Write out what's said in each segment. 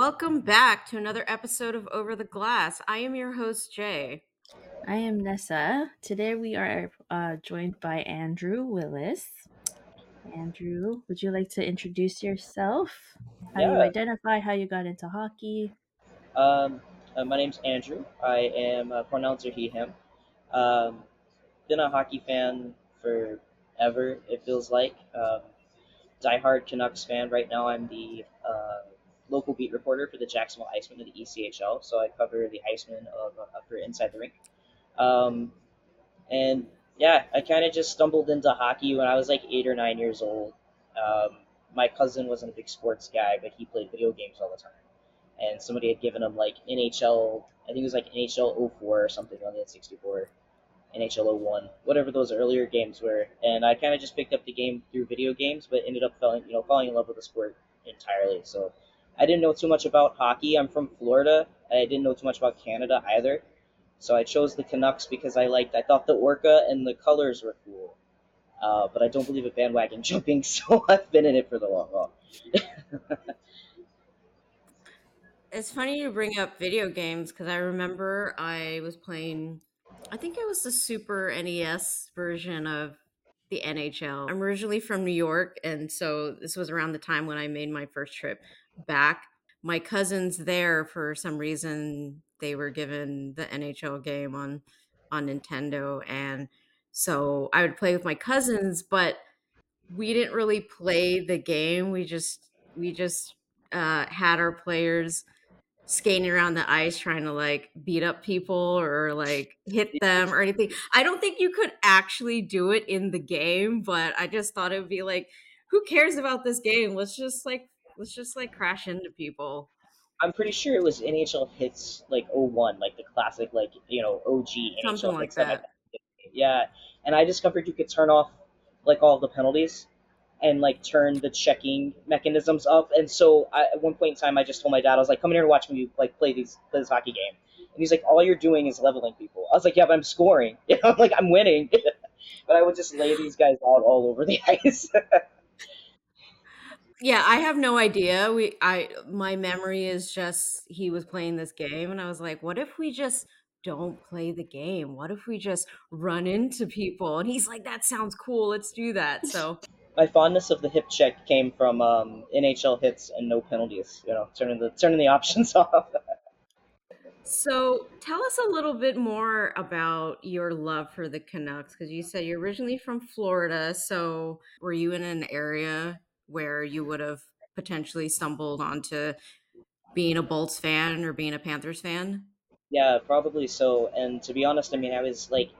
welcome back to another episode of Over the Glass. I am your host, Jay. I am Nessa. Today we are uh, joined by Andrew Willis. Andrew, would you like to introduce yourself? How you identify, how you got into hockey? Um, uh, my name's Andrew. I am a pronouncer he, him. Um, been a hockey fan forever, it feels like. Um, diehard Canucks fan. Right now, I'm the uh, local beat reporter for the Jacksonville Icemen of the ECHL, so I cover the Icemen of uh, for Inside the Rink. Um, and yeah, I kind of just stumbled into hockey when I was like eight or nine years old. Um, my cousin wasn't a big sports guy, but he played video games all the time. And somebody had given him like NHL, I think it was like NHL 04 or something on the N64, NHL 01, whatever those earlier games were. And I kind of just picked up the game through video games, but ended up falling, you know, falling in love with the sport entirely. So I didn't know too much about hockey. I'm from Florida. I didn't know too much about Canada either. So I chose the Canucks because I liked, I thought the orca and the colors were cool. Uh, but I don't believe in bandwagon jumping, so I've been in it for the long haul. It's funny you bring up video games because I remember I was playing, I think it was the Super NES version of the NHL. I'm originally from New York, and so this was around the time when I made my first trip back. My cousins there, for some reason, they were given the NHL game on on Nintendo, and so I would play with my cousins, but we didn't really play the game. We just we just uh, had our players skating around the ice trying to like beat up people or like hit them or anything. I don't think you could actually do it in the game, but I just thought it would be like, who cares about this game? Let's just like let's just like crash into people. I'm pretty sure it was NHL Hitz like 01, like the classic, like, you know, OG NHL Something like Hits that that. Yeah, and I discovered you could turn off like all the penalties and like turn the checking mechanisms up. And so I, at one point in time, I just told my dad, I was like, "Come in here to watch me like play these play this hockey game." And he's like, "All you're doing is leveling people." I was like, "Yeah, but I'm scoring. You know, like I'm winning." but I would just lay these guys out all over the ice. Yeah, I have no idea. We I my memory is just he was playing this game and I was like, what if we just don't play the game? What if we just run into people? And he's like, that sounds cool. Let's do that. So my fondness of the hip check came from um, NHL Hitz and no penalties. You know, turning the turning the options off. So tell us a little bit more about your love for the Canucks because you said you're originally from Florida. So were you in an area where you would have potentially stumbled onto being a Bolts fan or being a Panthers fan? Yeah, probably so. And to be honest, I mean, I was like,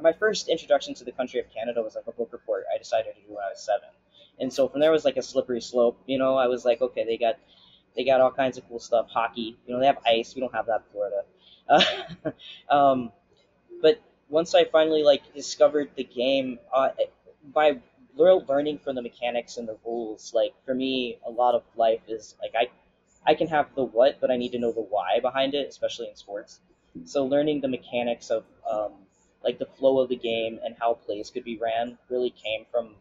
my first introduction to the country of Canada was like a book report I decided to do when I was seven. And so from there was like a slippery slope. You know, I was like, okay, they got they got all kinds of cool stuff. Hockey, you know, they have ice. We don't have that in Florida. Uh, um, but once I finally like discovered the game, uh, by real learning from the mechanics and the rules, like for me, a lot of life is like I I can have the what, but I need to know the why behind it, especially in sports. So learning the mechanics of um, like the flow of the game and how plays could be ran really came from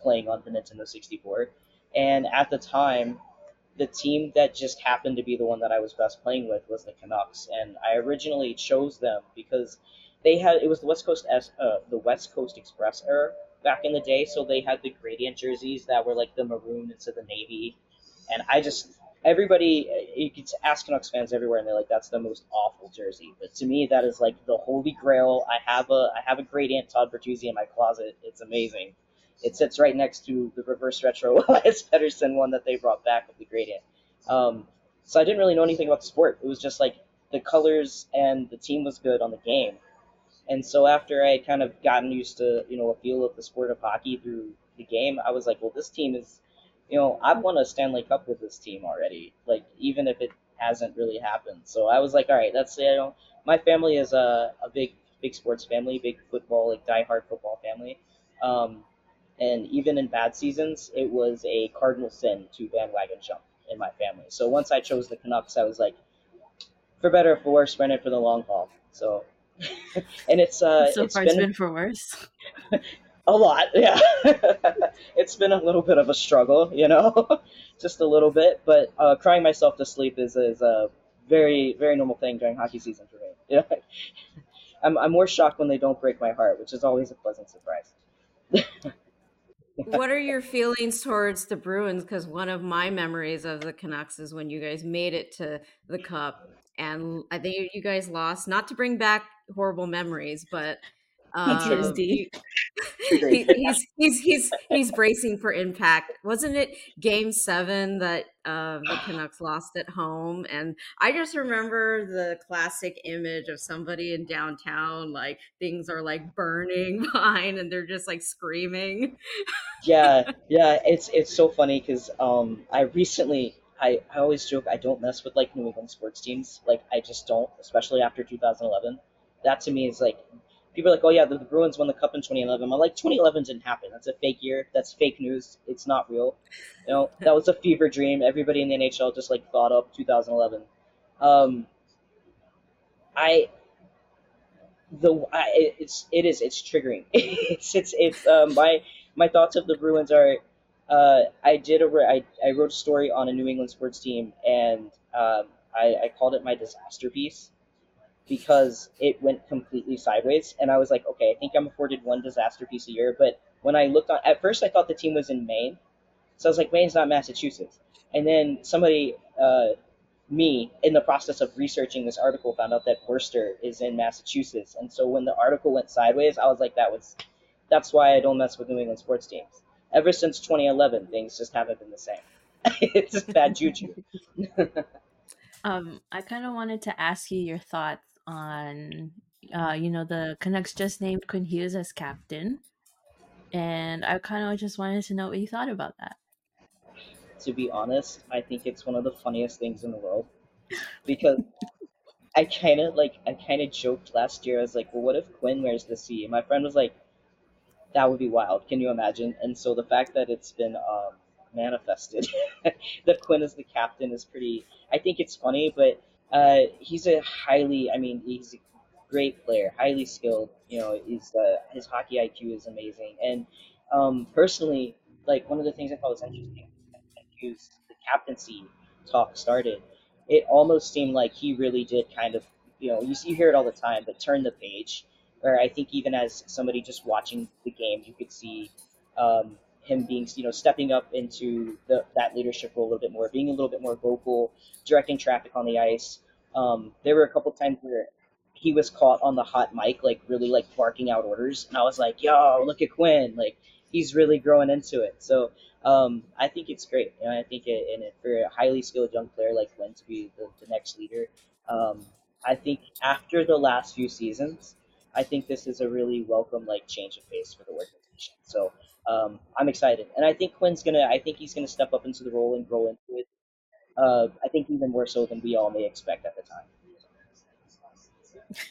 playing on the Nintendo 64. And at the time, the team that just happened to be the one that I was best playing with was the Canucks, and I originally chose them because they had it was the West Coast S, uh, the West Coast Express era back in the day, so they had the gradient jerseys that were like the maroon instead of the navy, and I just everybody you could ask Canucks fans everywhere, and they're like that's the most awful jersey, but to me that is like the holy grail. I have a I have a gradient Todd Bertuzzi in my closet. It's amazing. It sits right next to the reverse retro Elias Pettersson one that they brought back with the gradient. Um, so I didn't really know anything about the sport. It was just like the colors and the team was good on the game. And so after I had kind of gotten used to, you know, a feel of the sport of hockey through the game, I was like, well, this team is, you know, I've won a Stanley Cup with this team already. Like even if it hasn't really happened. So I was like, all right, that's you know, my family is a, a big big sports family, big football like diehard football family. Um, and even in bad seasons, it was a cardinal sin to bandwagon jump in my family. So once I chose the Canucks, I was like, for better or for worse, we're it for the long haul. So, and it's uh, so it's far, been, it's been for worse. a lot, yeah. it's it's been a little bit of a struggle, you know, just a little bit. But uh, crying myself to sleep is is a very very normal thing during hockey season for me. You know? I'm I'm more shocked when they don't break my heart, which is always a pleasant surprise. what are your feelings towards the Bruins? Because one of my memories of the Canucks is when you guys made it to the Cup, and I think you guys lost. Not to bring back horrible memories, but um, PTSD. he, he's he's he's he's bracing for impact. Wasn't it Game Seven that uh, the Canucks lost at home? And I just remember the classic image of somebody in downtown, like things are like burning behind, and they're just like screaming. yeah, yeah, it's it's so funny because um, I recently I, I always joke I don't mess with like New England sports teams. Like I just don't, especially after 2011. That to me is like people are like, oh yeah, the, the Bruins won the cup in 2011. I'm like, 2011 didn't happen. That's a fake year. That's fake news. It's not real. You know, that was a fever dream. Everybody in the NHL just like thought up 2011. Um, I the I, it's it is it's triggering. it's it's um, my my thoughts of the Bruins are. Uh, I did a I, I wrote a story on a New England sports team and um, I, I called it my disaster piece because it went completely sideways. And I was like, okay, I think I'm afforded one disaster piece a year. But when I looked on, at first I thought the team was in Maine. So I was like, Maine's not Massachusetts. And then somebody, uh, me, in the process of researching this article, found out that Worcester is in Massachusetts. And so when the article went sideways, I was like, that was, that's why I don't mess with New England sports teams. Ever since 2011, things just haven't been the same. it's bad juju. um, I kind of wanted to ask you your thoughts on uh, you know, the Canucks just named Quinn Hughes as captain. And I kind of just wanted to know what you thought about that. To be honest, I think it's one of the funniest things in the world because I kind of like I kind of joked last year. I was like, "Well, what if Quinn wears the C?" My friend was like, "That would be wild. Can you imagine?" And so the fact that it's been um, manifested that Quinn is the captain is pretty. I think it's funny, but uh, he's a highly, I mean, he's a great player, highly skilled. You know, he's uh, his hockey IQ is amazing. And um, personally, like one of the things I thought was interesting, is the captaincy talk started. It almost seemed like he really did kind of, you know, you, you hear it all the time, but turn the page. Where I think even as somebody just watching the game, you could see um, him being, you know, stepping up into the, that leadership role a little bit more, being a little bit more vocal, directing traffic on the ice. Um, there were a couple times where he was caught on the hot mic, like really like barking out orders, and I was like, "Yo, look at Quinn! Like he's really growing into it." So um, I think it's great. You know, I think it, and for a highly skilled young player like Quinn to be the, the next leader, um, I think after the last few seasons, I think this is a really welcome like change of pace for the organization. So um, I'm excited, and I think Quinn's gonna. I think he's gonna step up into the role and grow into it. Uh, I think even more so than we all may expect at the time.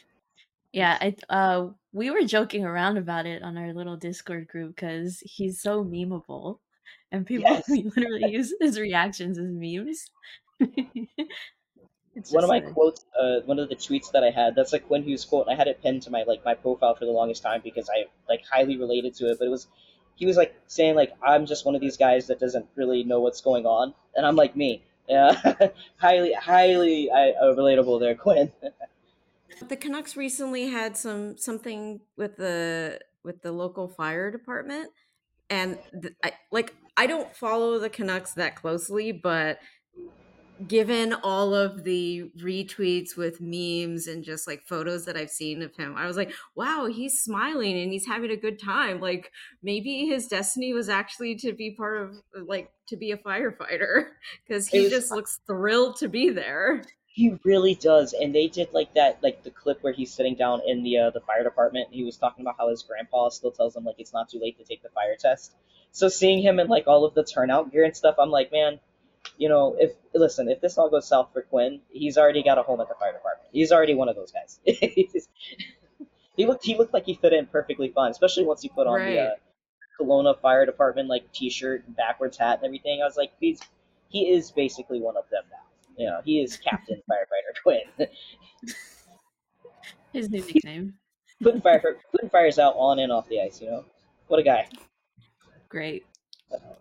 Yeah, I uh, we were joking around about it on our little Discord group because he's so memeable, and people yes. literally use his reactions as memes. one of my quotes, uh, one of the tweets that I had, that's a Quinn Hughes quote. I had it pinned to my like my profile for the longest time because I like highly related to it. But it was he was like saying like I'm just one of these guys that doesn't really know what's going on, and I'm like me. Yeah, highly highly uh, relatable there, Quinn. the Canucks recently had some something with the with the local fire department, and the, I, like I don't follow the Canucks that closely, but given all of the retweets with memes and just like photos that I've seen of him, I was like, wow, he's smiling and he's having a good time. Like maybe his destiny was actually to be part of like to be a firefighter because he just looks thrilled to be there. He really does, and they did like that, like the clip where he's sitting down in the uh, the fire department. he was talking about how his grandpa still tells him like it's not too late to take the fire test. So seeing him in like all of the turnout gear and stuff, I'm like, man, you know, if listen, if this all goes south for Quinn, he's already got a home at the fire department. He's already one of those guys. he looked he looked like he fit in perfectly fine, especially once he put on right. the uh, Kelowna Fire Department like T-shirt and backwards hat and everything. I was like, he's he is basically one of them now. You know, he is Captain Firefighter Quinn. His new nickname. putting fire putting fires out on and off the ice. You know, what a guy. Great.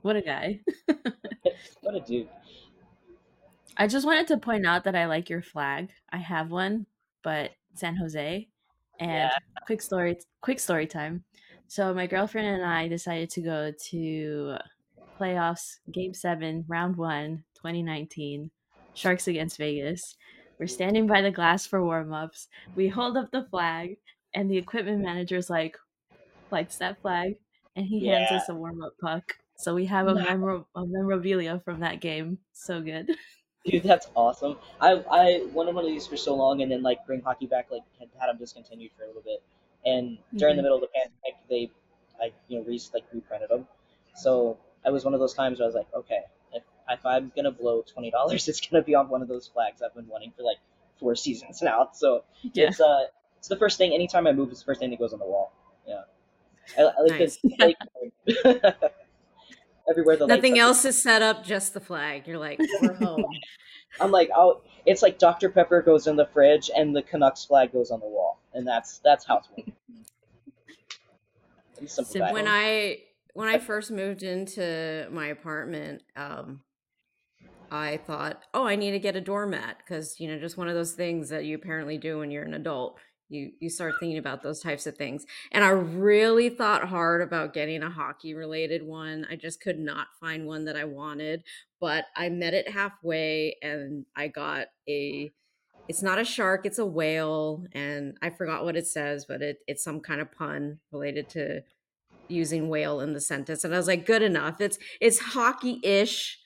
What a guy. what a dude. I just wanted to point out that I like your flag. I have one, but San Jose. And Yeah. quick story quick story time. So my girlfriend and I decided to go to playoffs game 7 round 1 2019 Sharks against Vegas. We're standing by the glass for warm-ups. We hold up the flag and the equipment manager's like likes that flag and he hands us a warm-up puck. So we have a, Nice. memor- a memorabilia from that game. So good. Dude, that's awesome. I I wanted one of these for so long, and then like bring hockey back, like had, had them discontinued for a little bit. And during the Mhm. middle of the pandemic, they, I you know, re like reprinted them. So I was one of those times where I was like, okay, if if I'm gonna blow twenty dollars, it's gonna be on one of those flags I've been wanting for like four seasons now. So Yeah. it's uh, it's the first thing. Anytime I move, it's the first thing that goes on the wall. Yeah, I, I like Nice. Like, everywhere the Nothing else is set up, just the flag. You're like, we're home. I'm like, oh, it's like Dr Pepper goes in the fridge and the Canucks flag goes on the wall, and that's that's how it's working. It's simple Simple. guy. when I when I first moved into my apartment, um, I thought, oh, I need to get a doormat because you know, just one of those things that you apparently do when you're an adult. You you start thinking about those types of things, and I really thought hard about getting a hockey related one. I just could not find one that I wanted, but I met it halfway, and I got a. It's not a shark; it's a whale, and I forgot what it says, but it, it's some kind of pun related to using whale in the sentence and i was like good enough it's it's hockey-ish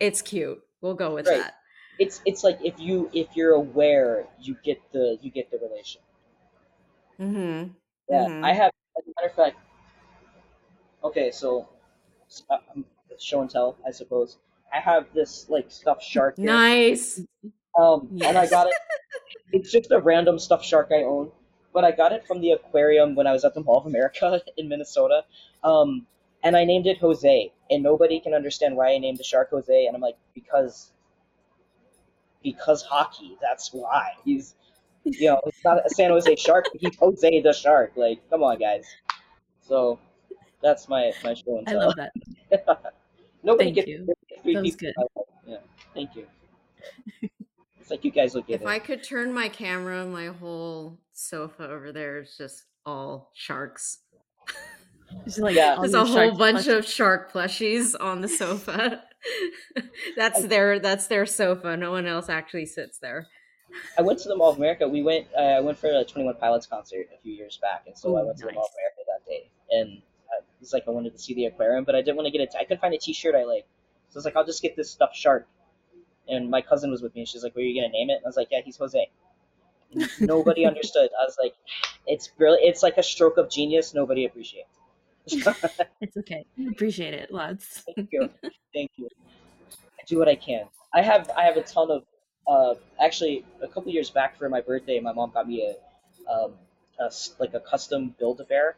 it's cute we'll go with Right. that It's it's like if you if you're aware, you get the you get the relation. mm-hmm Yeah, Mhm. I have. As a matter of fact, okay, so uh, um, show and tell, I suppose. I have this like stuffed shark. here. nice Um, and I got it. It's just a random stuffed shark I own, but I got it from the aquarium when I was at the Mall of America in Minnesota. Um, and I named it Jose, and nobody can understand why I named the shark Jose. And I'm like, because, because hockey. That's why he's, you know, it's not a San Jose shark. but He's Jose the shark. Like, come on, guys. So that's my my show and I tell. love that. Nobody Thank you. three That was people. good. Yeah, thank you. It's like you guys will get if it. i could turn my camera my whole sofa over there is just all sharks It's like Yeah. there's a whole bunch plush- of shark plushies on the sofa that's their that's their sofa no one else actually sits there I went to the Mall of America. We went. Uh, I went for a Twenty One Pilots concert a few years back, and so I Ooh, went to the Mall of. America that day. And uh, it's like I wanted to see the aquarium, but I didn't want to get it. I couldn't find a T-shirt I like, so I was like, I'll just get this stuffed shark. And my cousin was with me, and she's like, "Where are you gonna name it?" And I was like, "Yeah, he's Jose." Nobody understood. I was like, "It's brilliant. It's like a stroke of genius. Nobody appreciates." It's okay. We Appreciate it lots. Thank you. Thank you. I do what I can. I have I have a ton of uh actually a couple years back for my birthday my mom got me a um a like a custom build a bear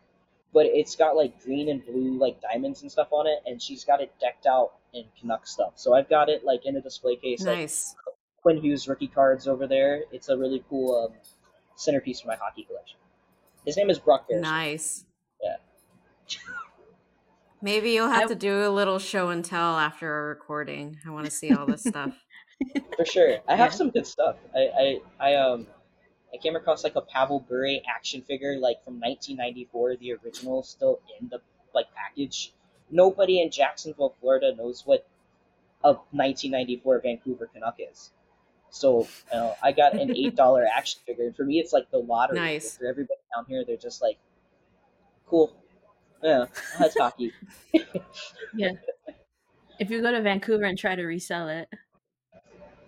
but it's got like green and blue like diamonds and stuff on it and she's got it decked out in Canuck stuff. So I've got it like in a display case like nice Quinn Hughes rookie cards over there. It's a really cool um, centerpiece for my hockey collection. His name is Brock Bears. nice. Maybe you'll have I- to do a little show and tell after our recording i want to see all this stuff For sure. I have Yeah. some good stuff. I, I, I um I came across like a Pavel Bure action figure like from 1994, the original, still in the like package. Nobody in Jacksonville, Florida, knows what a 1994 Vancouver Canuck is. So you know, I got an eight dollar action figure. And for me, it's like the lottery. Nice. For everybody down here, they're just like, cool. Yeah, that's hockey. Yeah. If you go to Vancouver and try to resell it,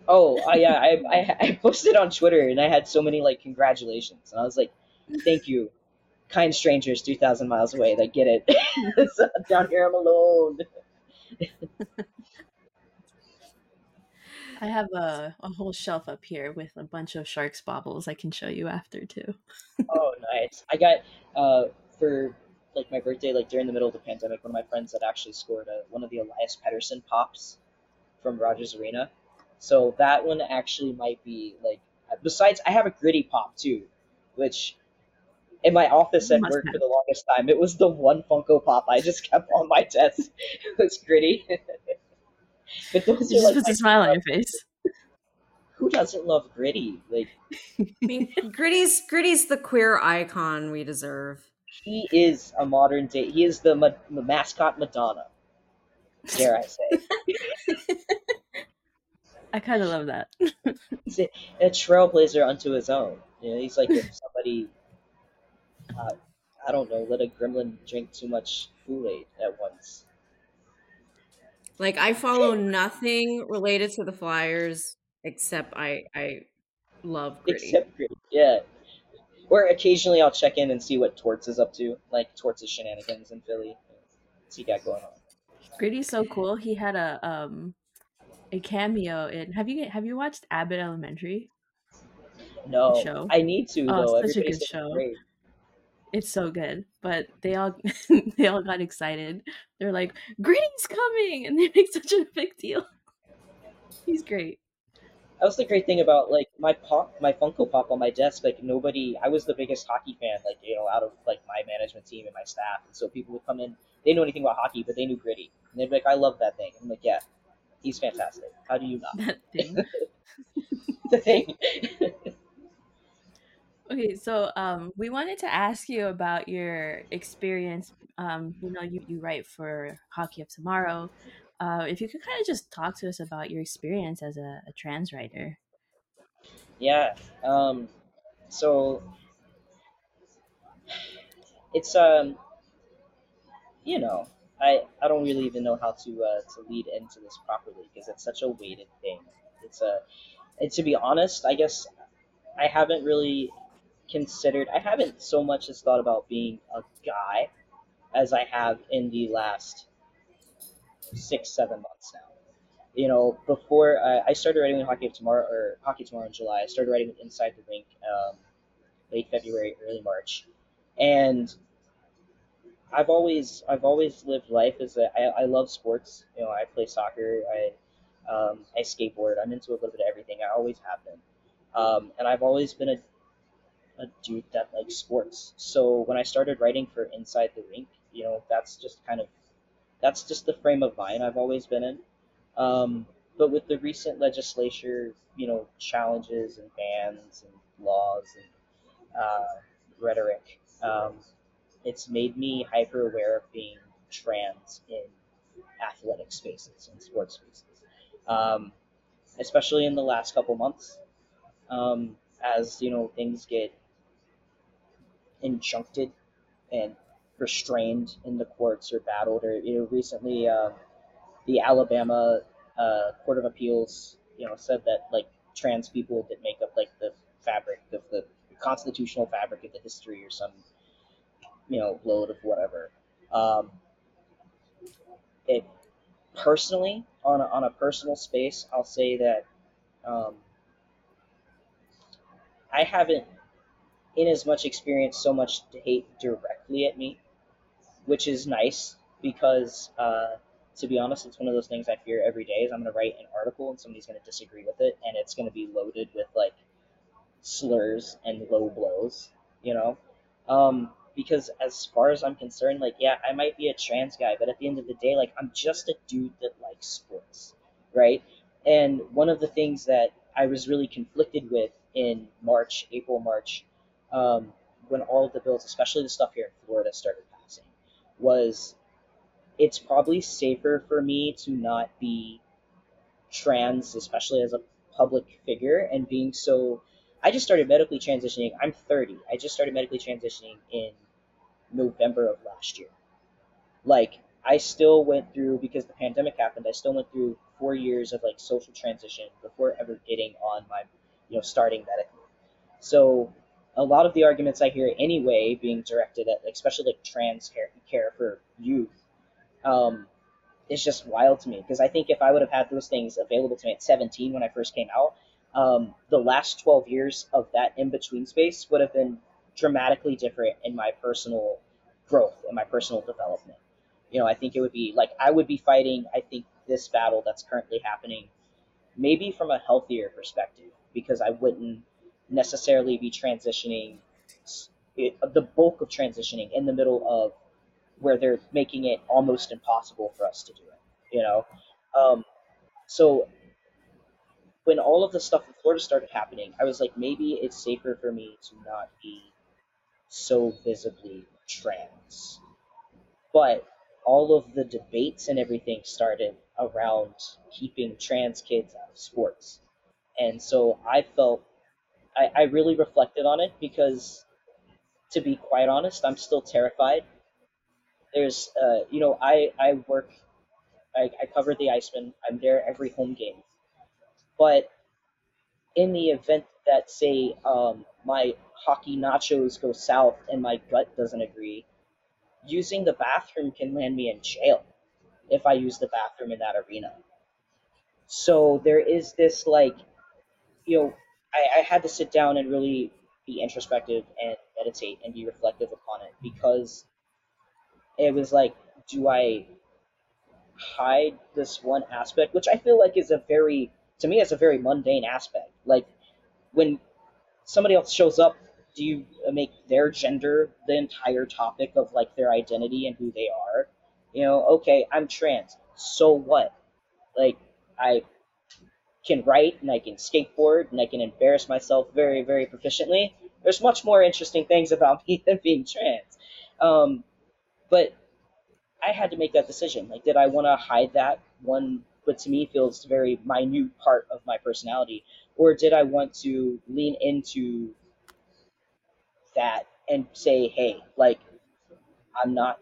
Oh, I, yeah, I, I, I posted on Twitter and I had so many like congratulations, and I was like, thank you, kind strangers, three thousand miles away that get it. So, down here, I'm alone. I have a, a whole shelf up here with a bunch of sharks baubles I can show you after too. Oh, nice. I got uh for like my birthday, like during the middle of the pandemic, one of my friends had actually scored a, one of the Elias Pettersson pops from Rogers Arena. So that one actually might be like. Uh, besides, I have a gritty pop too, which In my office at work have. for the longest time, it was the one Funko Pop I just kept on my desk. It was gritty. but those It are just like puts a smile on your face. who doesn't love gritty? Like I mean, Gritty's Gritty's the queer icon we deserve. He is a modern day. He is the, ma- the mascot Madonna. Dare I say? I kind of love that. He's a, a trailblazer unto his own. You know, he's like if somebody, uh, I don't know, let a gremlin drink too much Kool Aid at once. Like I follow nothing related to the Flyers except I I love Gritty. Except Gritty, yeah. Or occasionally I'll check in and see what Torts is up to, like Torts' shenanigans in Philly. What's he got going on? Gritty's so cool. He had a um a cameo in. Have you have you watched Abbott Elementary? No, show? I need to Oh, though. such a good show. great. It's so good. But they all they all got excited. They're like, Gritty's coming, and they make such a big deal. He's great. That was the great thing about like my pop, my Funko Pop on my desk. Like nobody, I was the biggest hockey fan, like you know, out of like my management team and my staff. And so people would come in, they didn't know anything about hockey, but they knew Gritty, and they'd be like, "I love that thing." I'm like, "Yeah, he's fantastic. How do you not?" That thing. the thing. Okay, so um, we wanted to ask you about your experience. Um, you know, you, you write for Hockey of Tomorrow. Uh, if you could kind of just talk to us about your experience as a, a trans writer. yeah. Um. So it's um. You know, I I don't really even know how to uh, to lead into this properly because it's such a weighted thing. It's a, and to be honest, I guess I haven't really considered. I haven't so much as thought about being a guy as I have in the last six seven months now. You know, before I, I started writing with Hockey Tomorrow or Hockey Tomorrow in July, I started writing with Inside the Rink um, late February, early March, and I've always I've always lived life as a I, I love sports. You know, I play soccer. I um, I skateboard. I'm into a little bit of everything. I always have been, um, and I've always been a a dude that likes sports. So when I started writing for Inside the Rink, you know, that's just kind of that's just the frame of mind I've always been in. Um, but with the recent legislature, you know, challenges and bans and laws and uh, rhetoric, um, it's made me hyper aware of being trans in athletic spaces and sports spaces, um, especially in the last couple months. Um, as you know, things get injuncted and restrained in the courts or battled, or you know, recently um, the Alabama uh, Court of Appeals, you know, said that like trans people that make up like the fabric of the constitutional fabric of the history or some you know load of whatever. Um, it personally on a, on a personal space, I'll say that um, I haven't in as much experience so much hate directly at me, which is nice because uh, to be honest, it's one of those things I fear every day is I'm going to write an article and somebody's going to disagree with it and it's going to be loaded with like slurs and low blows, you know? Um, because as far as I'm concerned, like, yeah, I might be a trans guy, but at the end of the day, like, I'm just a dude that likes sports, right? And one of the things that I was really conflicted with in March, April, March, um, when all of the bills, especially the stuff here in Florida, started was it's probably safer for me to not be trans, especially as a public figure, and being so. I just started medically transitioning. I'm 30. I just started medically transitioning in November of last year. Like, I still went through, because the pandemic happened, I still went through four years of like social transition before ever getting on my, you know, starting medically. So, a lot of the arguments I hear anyway being directed at, especially like trans care, care for youth, um, is just wild to me because I think if I would have had those things available to me at 17 when I first came out, um, the last 12 years of that in between space would have been dramatically different in my personal growth and my personal development. You know, I think it would be like I would be fighting, I think, this battle that's currently happening maybe from a healthier perspective because I wouldn't necessarily be transitioning it, the bulk of transitioning in the middle of where they're making it almost impossible for us to do it. You know, um, so when all of the stuff in Florida started happening, I was like, maybe it's safer for me to not be so visibly trans. But all of the debates and everything started around keeping trans kids out of sports. And so I felt, I, I really reflected on it because, to be quite honest, I'm still terrified. There's, uh, you know, I, I work, I, I cover the Icemen, I'm there every home game. But in the event that, say, um, my hockey nachos go south and my gut doesn't agree, using the bathroom can land me in jail if I use the bathroom in that arena. So there is this like, you know, I, I had to sit down and really be introspective and meditate and be reflective upon it because it was like, do I hide this one aspect, which I feel like is a very, to me, it's a very mundane aspect. Like when somebody else shows up, do you make their gender the entire topic of like their identity and who they are? You know, okay, I'm trans. So what? Like, I can write and I can skateboard and I can embarrass myself very, very proficiently. There's much more interesting things about me than being trans. Um, but I had to make that decision. Like, did I want to hide that one, what to me feels very minute part of my personality, or did I want to lean into that and say, hey, like, I'm not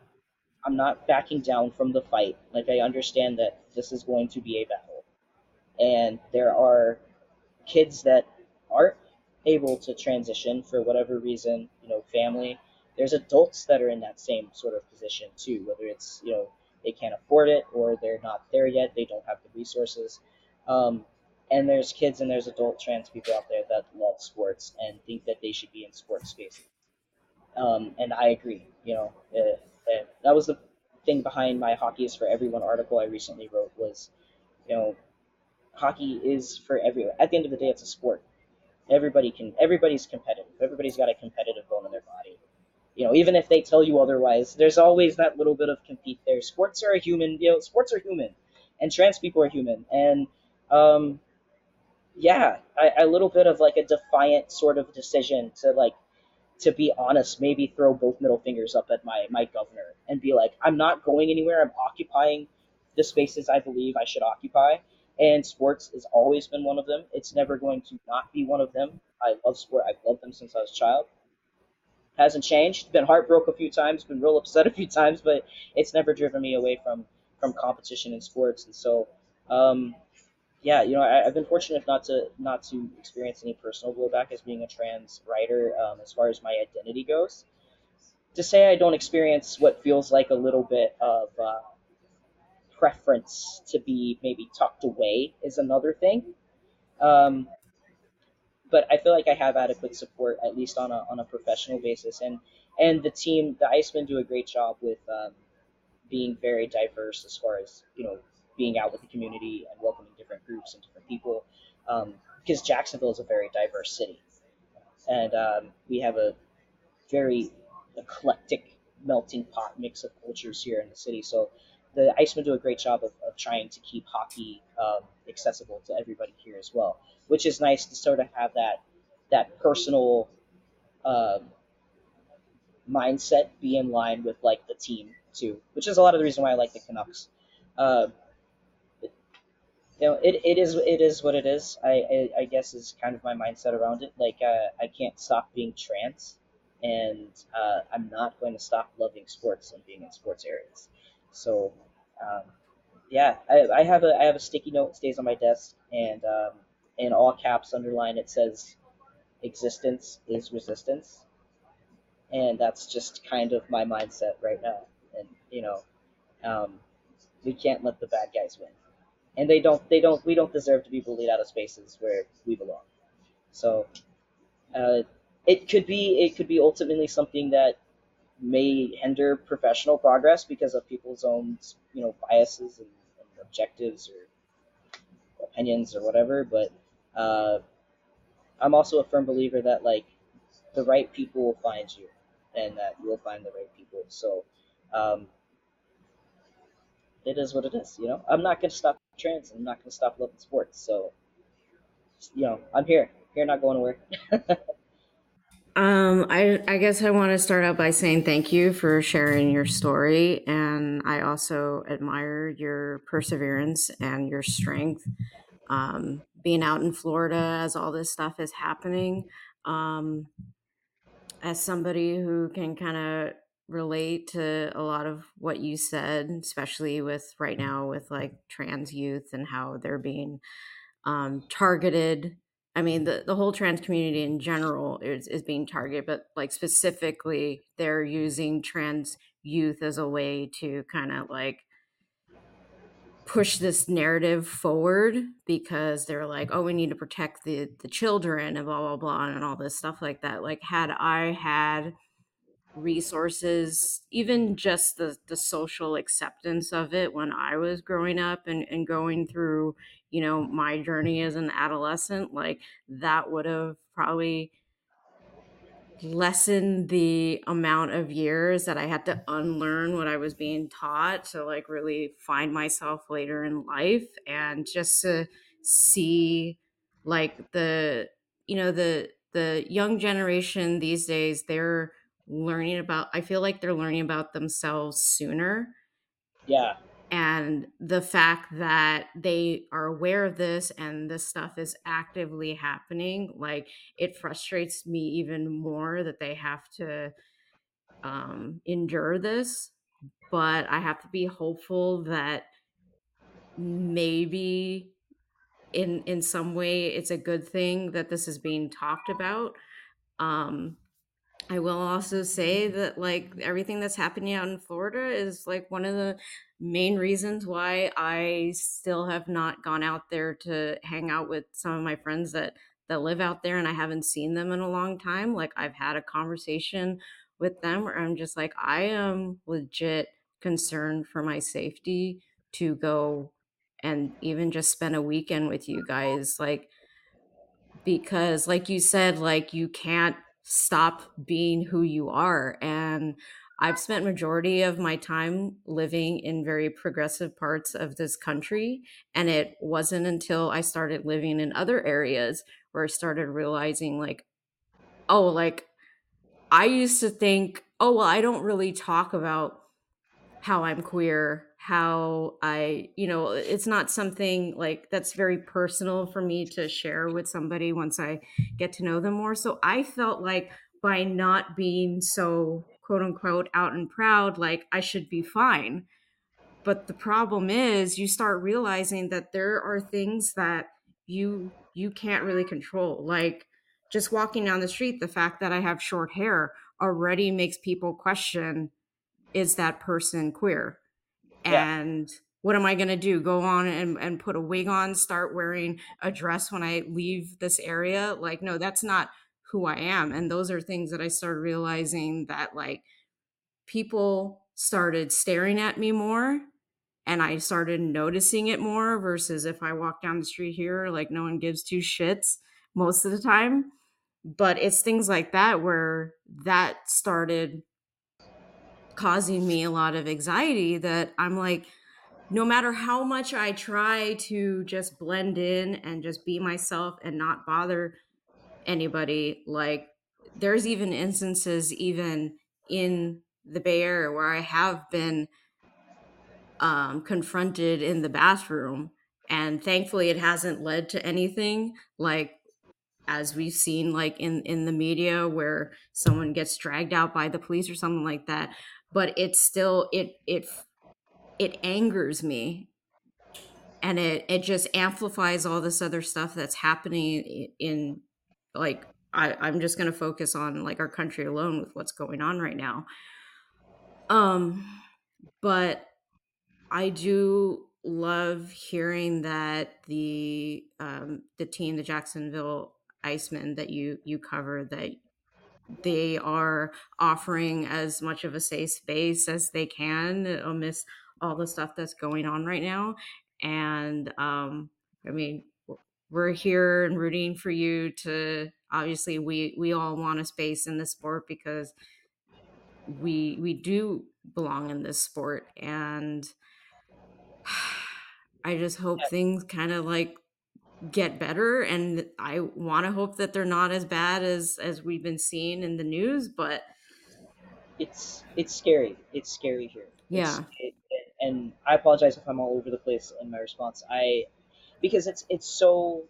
I'm not backing down from the fight. Like I understand that this is going to be a battle, and there are kids that aren't able to transition for whatever reason. You know, family. There's adults that are in that same sort of position too. Whether it's you know they can't afford it or they're not there yet, they don't have the resources. Um, and there's kids and there's adult trans people out there that love sports and think that they should be in sports spaces. Um, and I agree. You know, uh, and that was the thing behind my hockey is for everyone article I recently wrote was, you know, hockey is for everyone. At the end of the day, it's a sport. Everybody can. Everybody's competitive. Everybody's got a competitive bone in their body. You know, even if they tell you otherwise, there's always that little bit of compete there. Sports are a human. You know, sports are human, and trans people are human. And um, yeah, a, a little bit of like a defiant sort of decision to like to be honest, maybe throw both middle fingers up at my my governor and be like, I'm not going anywhere. I'm occupying the spaces I believe I should occupy, and sports has always been one of them. It's never going to not be one of them. I love sport. I've loved them since I was a child. Hasn't changed. Been heartbroken a few times. Been real upset a few times, but it's never driven me away from from competition in sports. And so, um, yeah, you know, I, have been fortunate not to not to experience any personal blowback as being a trans writer, um, as far as my identity goes. To say I don't experience what feels like a little bit of uh, preference to be maybe tucked away is another thing. Um, but I feel like I have adequate support, at least on a on a professional basis, and and the team, the Icemen, do a great job with um, being very diverse as far as you know being out with the community and welcoming different groups and different people. Um, because Jacksonville is a very diverse city, and um, we have a very eclectic melting pot mix of cultures here in the city. So the Icemen do a great job of, of trying to keep hockey um, accessible to everybody here as well, which is nice to sort of have that that personal uh, mindset be in line with like the team too, which is a lot of the reason why I like the Canucks. Uh, you know, it, it is it is what it is. I, I, I guess is kind of my mindset around it. Like uh, I can't stop being trans, and uh, I'm not going to stop loving sports and being in sports areas. So, um, yeah, I, I have a I have a sticky note that stays on my desk, and um, in all caps underline it says, "Existence is resistance," and that's just kind of my mindset right now. And you know, um, we can't let the bad guys win and they don't they don't we don't deserve to be bullied out of spaces where we belong. So uh, it could be it could be ultimately something that may hinder professional progress because of people's own you know biases and, and objectives or opinions or whatever. But uh, I'm also a firm believer that like the right people will find you and that you will find the right people. So, um, it is what it is. You know, I'm not gonna stop trans. And I'm not gonna stop loving sports. So, you know, I'm here. Here, not going nowhere. Um, I I guess I want to start out by saying thank you for sharing your story, and I also admire your perseverance and your strength. Um, being out in Florida as all this stuff is happening, um, as somebody who can kind of relate to a lot of what you said, especially with right now with like trans youth and how they're being um, targeted I mean, the, the whole trans community in general is, is being targeted, but like specifically, they're using trans youth as a way to kind of like push this narrative forward because they're like, oh, we need to protect the the children and blah blah blah and all this stuff like that. Like, had I had resources, even just the the social acceptance of it when I was growing up and, and going through you know, my journey as an adolescent, like that would have probably lessened the amount of years that I had to unlearn what I was being taught to like really find myself later in life and just to see like the you know the the young generation these days they're learning about I feel like they're learning about themselves sooner. Yeah and the fact that they are aware of this and this stuff is actively happening like it frustrates me even more that they have to um, endure this. But i have to be hopeful that maybe in in some way it's a good thing that this is being talked about. Um I will also say that like everything that's happening out in Florida is like one of the main reasons why I still have not gone out there to hang out with some of my friends that that live out there and I haven't seen them in a long time. Like I've had a conversation with them where I'm just like I am legit concerned for my safety to go and even just spend a weekend with you guys like because like you said like you can't stop being who you are and I've spent majority of my time living in very progressive parts of this country and it wasn't until I started living in other areas where I started realizing like oh like I used to think oh well I don't really talk about how I'm queer how I, you know, it's not something like that's very personal for me to share with somebody once I get to know them more. So I felt like by not being so quote unquote out and proud, like I should be fine. But the problem is you start realizing that there are things that you you can't really control. Like just walking down the street, the fact that I have short hair already makes people question is that person queer? And yeah. what am i going to do? Go on and, and put a wig on start wearing a dress when i leave this area? Like no that's not who i am and those are things that i started realizing that like people started staring at me more and i started noticing it more versus if i walk down the street here like no one gives two shits most of the time. But it's things like that where that started causing me a lot of anxiety that I'm like, no matter how much I try to just blend in and just be myself and not bother anybody, like there's even instances even in the Bay Area where I have been um, confronted in the bathroom. And thankfully, it hasn't led to anything like as we've seen like in in the media where someone gets dragged out by the police or something like that but it still it it it angers me and it it just amplifies all this other stuff that's happening in like I, I'm just gonna focus on like our country alone with what's going on right now. Um but I do love hearing that the um the team, the Jacksonville Icemen that you you cover that they are offering as much of a safe space as they can amidst all the stuff that's going on right now. And um, I mean, we're here and rooting for you to obviously we we all want a space in the sport because we we do belong in this sport and I just hope things kind of like get better and I want to hope that they're not as bad as as we've been seeing in the news but it's it's scary. It's scary here. Yeah. it, it, and I apologize if I'm all over the place in my response. I because it's it's so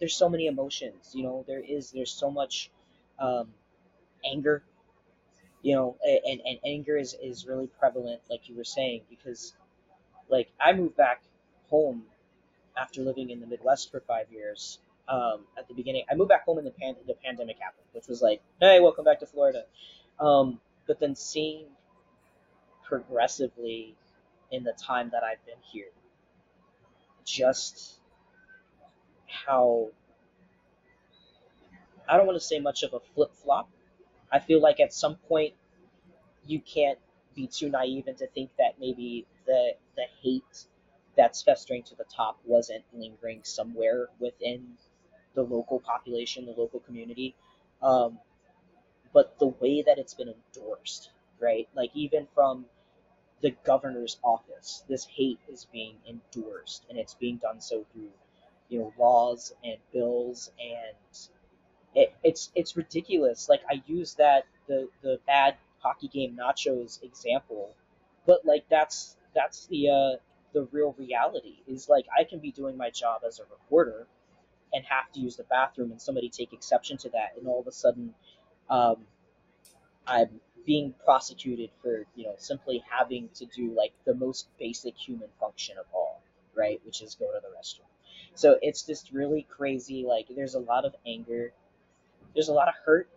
there's so many emotions you know? There is there's so much um, anger you know? And, and anger is, is really prevalent like you were saying because like I moved back home after living in the Midwest for five years. Um, at the beginning, I moved back home and the, pan- the pandemic happened, which was like, hey, welcome back to Florida. Um, but then seeing progressively in the time that I've been here, just how I don't want to say much of a flip flop. I feel like at some point you can't be too naive and to think that maybe the the hate that's festering to the top wasn't lingering somewhere within the local population, the local community. Um, but the way that it's been endorsed, right? Like even from the governor's office, this hate is being endorsed, and it's being done so through, you know, laws and bills, and it, it's it's ridiculous. Like I use that the the bad hockey game nachos example, but like that's that's the uh, the real reality is like I can be doing my job as a reporter and have to use the bathroom and somebody take exception to that and all of a sudden um, I'm being prosecuted for you know simply having to do like the most basic human function of all right which is go to the restroom. So it's just really crazy like there's a lot of anger. There's a lot of hurt.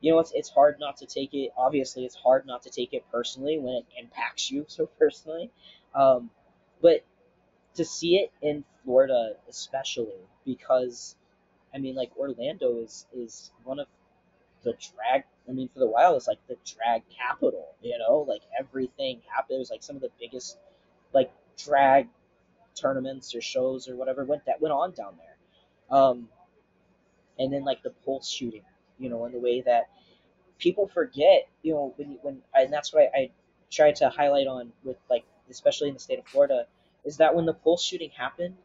You know it's, it's hard not to take it. Obviously it's hard not to take it personally when it impacts you so personally. Um, but to see it in Florida, especially because, I mean, like Orlando is is one of the drag. I mean, for the while, it's like the drag capital. You know, like everything happened. It was like some of the biggest, like drag tournaments or shows or whatever went that went on down there. Um, and then like the Pulse shooting, you know, in the way that people forget, you know, when when and that's what I, I try to highlight on with like especially in the state of Florida, is that when the Pulse shooting happened,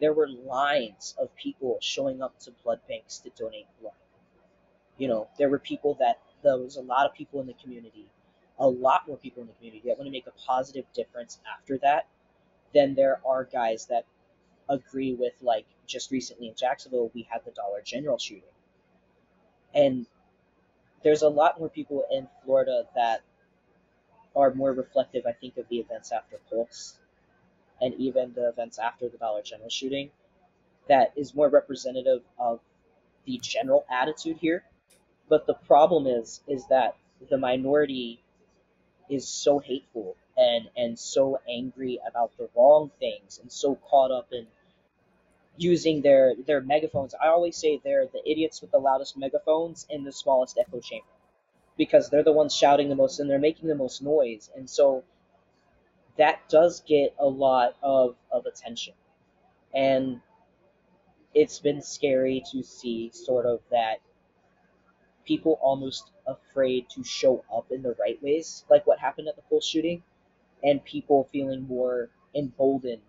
there were lines of people showing up to blood banks to donate blood. You know, there were people that there was a lot of people in the community, a lot more people in the community that want to make a positive difference after that than there are guys that agree with like just recently in Jacksonville we had the Dollar General shooting. And there's a lot more people in Florida that are more reflective, I think, of the events after Pulse and even the events after the Dollar General shooting that is more representative of the general attitude here. But the problem is is that the minority is so hateful and and so angry about the wrong things and so caught up in using their their megaphones. I always say they're the idiots with the loudest megaphones in the smallest echo chamber because they're the ones shouting the most and they're making the most noise. And so that does get a lot of, of attention. And it's been scary to see sort of that people almost afraid to show up in the right ways, like what happened at the Pulse shooting, and people feeling more emboldened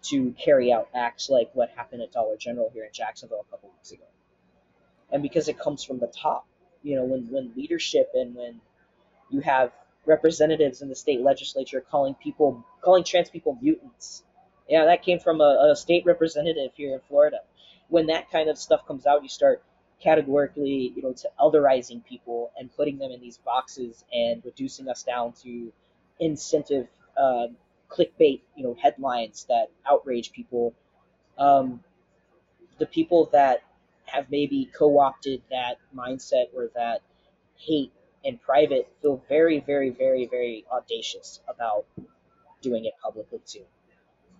to carry out acts like what happened at Dollar General here in Jacksonville a couple weeks ago. And because it comes from the top, you know, when, when leadership and when you have representatives in the state legislature calling people, calling trans people mutants. Yeah, that came from a, a state representative here in Florida. When that kind of stuff comes out, you start categorically, you know, to otherizing people and putting them in these boxes and reducing us down to incentive uh, clickbait, you know, headlines that outrage people. Um, the people that have maybe co-opted that mindset or that hate in private feel very, very, very, very audacious about doing it publicly too.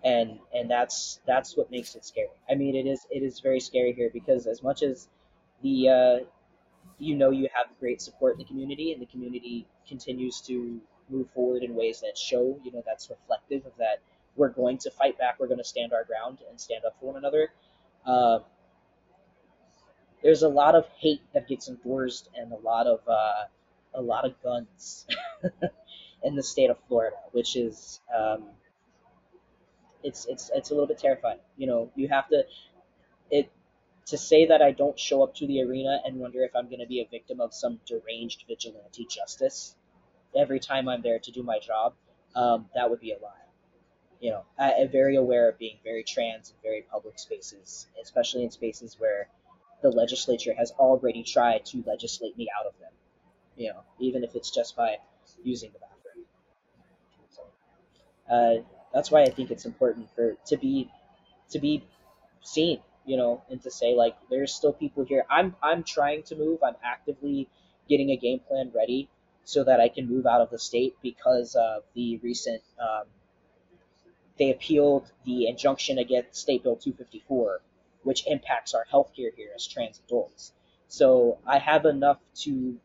And and that's that's what makes it scary. I mean, it is it is very scary here because as much as the uh, you know you have great support in the community and the community continues to move forward in ways that show you know that's reflective of that we're going to fight back we're going to stand our ground and stand up for one another uh, there's a lot of hate that gets endorsed and a lot of uh, a lot of guns in the state of Florida, which is um, it's it's it's a little bit terrifying. You know, you have to it to say that I don't show up to the arena and wonder if I'm going to be a victim of some deranged vigilante justice every time I'm there to do my job. Um, that would be a lie. You know, I, am very aware of being very trans in very public spaces, especially in spaces where the legislature has already tried to legislate me out of them. You know, even if it's just by using the bathroom. So, uh, that's why I think it's important for to be to be seen, you know, and to say like there's still people here. I'm I'm trying to move. I'm actively getting a game plan ready so that I can move out of the state because of the recent um, they appealed the injunction against State Bill 254, which impacts our healthcare here as trans adults. So I have enough to,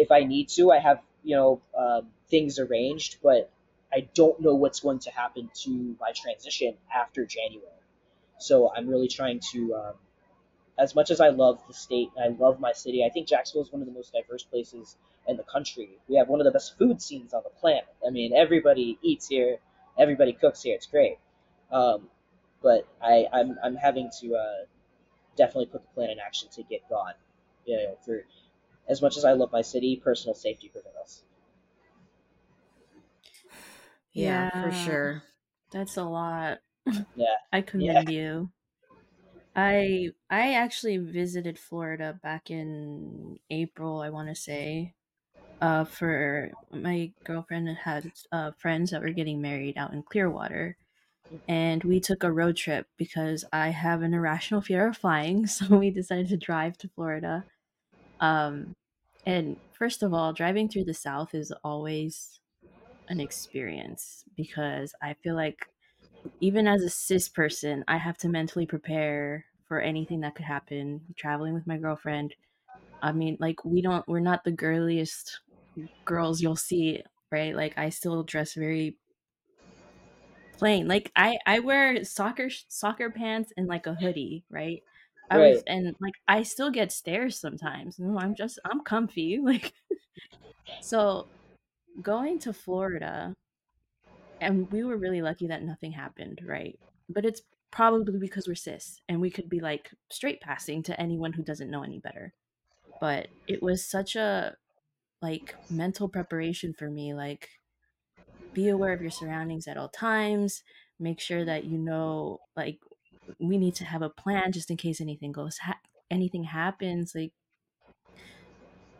if I need to, I have you know um, things arranged, but I don't know what's going to happen to my transition after January. So I'm really trying to, um, as much as I love the state I love my city, I think Jacksonville is one of the most diverse places in the country. We have one of the best food scenes on the planet. I mean, everybody eats here, everybody cooks here. It's great. Um, but I, I'm, I'm having to uh, definitely put the plan in action to get gone. You know, for as much as I love my city, personal safety prevails. Yeah, for sure. That's a lot. Yeah. I commend you. I I actually visited Florida back in April, I want to say. Uh, for my girlfriend had uh, friends that were getting married out in Clearwater, and we took a road trip because I have an irrational fear of flying, so we decided to drive to Florida. Um, and first of all, driving through the South is always an experience because I feel like even as a cis person, I have to mentally prepare for anything that could happen. Traveling with my girlfriend, I mean, like we don't, we're not the girliest girls you'll see, right? Like I still dress very plain. Like I, I wear soccer soccer pants and like a hoodie, right? I right. was, and like I still get stares sometimes. No, I'm just, I'm comfy, like. so, going to Florida and we were really lucky that nothing happened, right? But it's probably because we're cis and we could be like straight passing to anyone who doesn't know any better. But it was such a like mental preparation for me like be aware of your surroundings at all times, make sure that you know like we need to have a plan just in case anything goes ha- anything happens like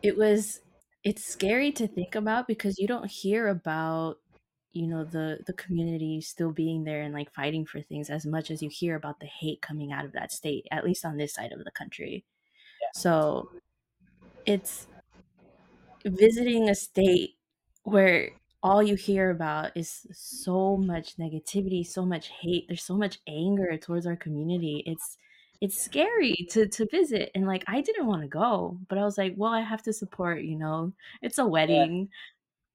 it was it's scary to think about because you don't hear about you know the the community still being there and like fighting for things as much as you hear about the hate coming out of that state at least on this side of the country yeah. so it's visiting a state where all you hear about is so much negativity so much hate there's so much anger towards our community. It's it's scary to to visit and like i didn't want to go but i was like well i have to support you know it's a wedding.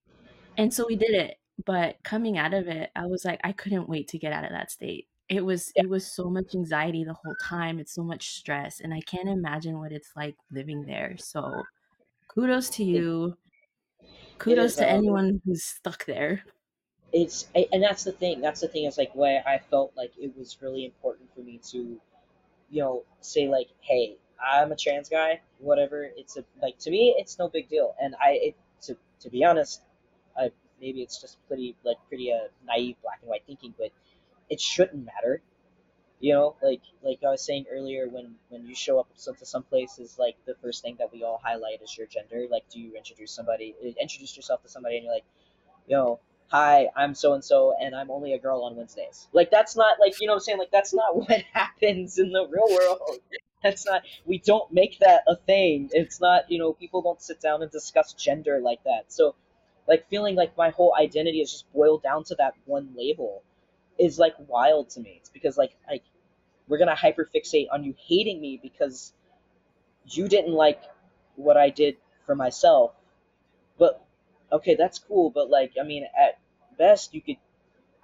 Yeah. and so we did it but coming out of it i was like i couldn't wait to get out of that state. It was yeah. it was so much anxiety the whole time it's so much stress and i can't imagine what it's like living there. So kudos to you kudos is, to um, anyone who's stuck there it's and that's the thing that's the thing is like why i felt like it was really important for me to you know say like hey i'm a trans guy whatever it's a like to me it's no big deal and i it to, to be honest i maybe it's just pretty like pretty uh, naive black and white thinking, but it shouldn't matter. You know, like like I was saying earlier, when when you show up to some places, like the first thing that we all highlight is your gender. Like, do you introduce somebody, eh, introduce yourself to somebody, and you're like, yo, hi, I'm so and so, and I'm only a girl on Wednesdays. Like that's not like you know what I'm saying. Like that's not what happens in the real world. That's not. We don't make that a thing. It's not. You know, people don't sit down and discuss gender like that. So like feeling like my whole identity is just boiled down to that one label is like wild to me. It's because like like we're gonna hyperfixate on you hating me because you didn't like what I did for myself. But okay, that's cool, but like I mean at best you could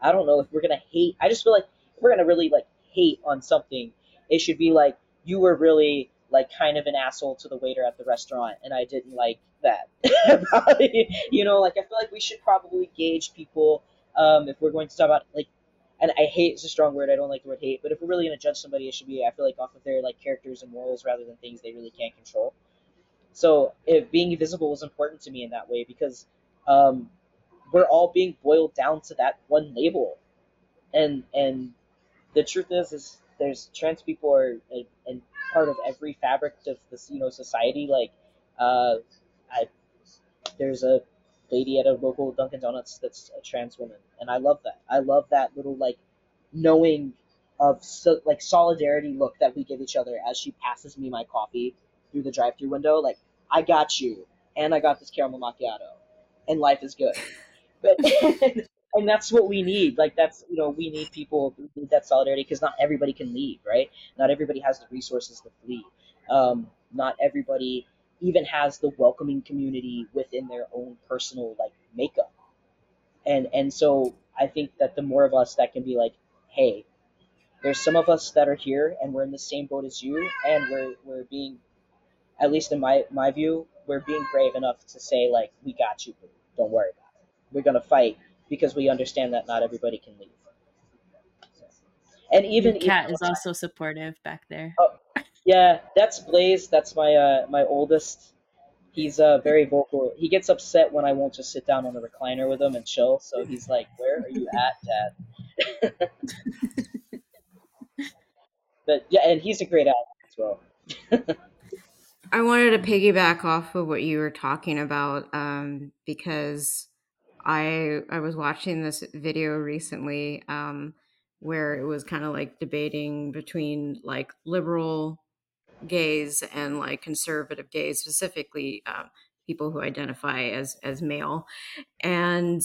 I don't know if we're gonna hate I just feel like we're gonna really like hate on something, it should be like you were really like kind of an asshole to the waiter at the restaurant, and I didn't like that. you know, like I feel like we should probably gauge people um, if we're going to talk about like. And I hate is a strong word. I don't like the word hate, but if we're really to judge somebody, it should be I feel like off of their like characters and morals rather than things they really can't control. So if being visible was important to me in that way because um, we're all being boiled down to that one label, and and the truth is is there's trans people are and part of every fabric of this you know society. Like, uh, I there's a lady at a local Dunkin' Donuts that's a trans woman, and I love that. I love that little like knowing of so, like solidarity look that we give each other as she passes me my coffee through the drive-through window. Like, I got you, and I got this caramel macchiato, and life is good. But and that's what we need. Like that's you know we need people we need that solidarity because not everybody can leave, right? Not everybody has the resources to flee. Um, not everybody even has the welcoming community within their own personal like makeup. And and so I think that the more of us that can be like, hey, there's some of us that are here and we're in the same boat as you, and we're we're being, at least in my my view, we're being brave enough to say like, we got you, don't worry about it. We're gonna fight because we understand that not everybody can leave. And even cat is also supportive back there. Oh, yeah, that's Blaze. That's my uh, my oldest. He's uh, very vocal. He gets upset when I won't just sit down on the recliner with him and chill. So he's like, "Where are you at, Dad?" but yeah, and he's a great actor as well. I wanted to piggyback off of what you were talking about um, because I I was watching this video recently um, where it was kind of like debating between like liberal gays and like conservative gays, specifically uh, people who identify as as male, and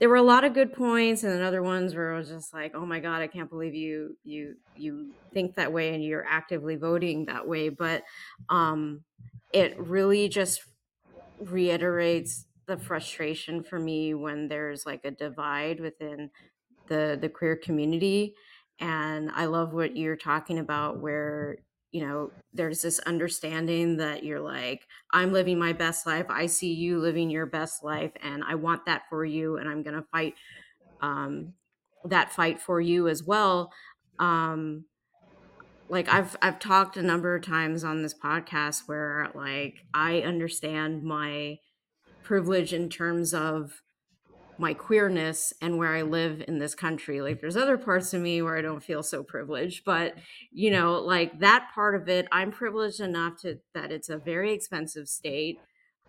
there were a lot of good points, and then other ones where it was just like, oh my god, I can't believe you you you think that way and you're actively voting that way, but um, it really just reiterates the frustration for me when there's like a divide within the the queer community. And i love what you're talking about where you know there's this understanding that you're like i'm living my best life. I see you living your best life and i want that for you and i'm going to fight um, that fight for you as well. Um, like i've i've talked a number of times on this podcast where like i understand my privilege in terms of my queerness and where I live in this country. Like there's other parts of me where I don't feel so privileged, but you know, like that part of it, I'm privileged enough to that it's a very expensive state.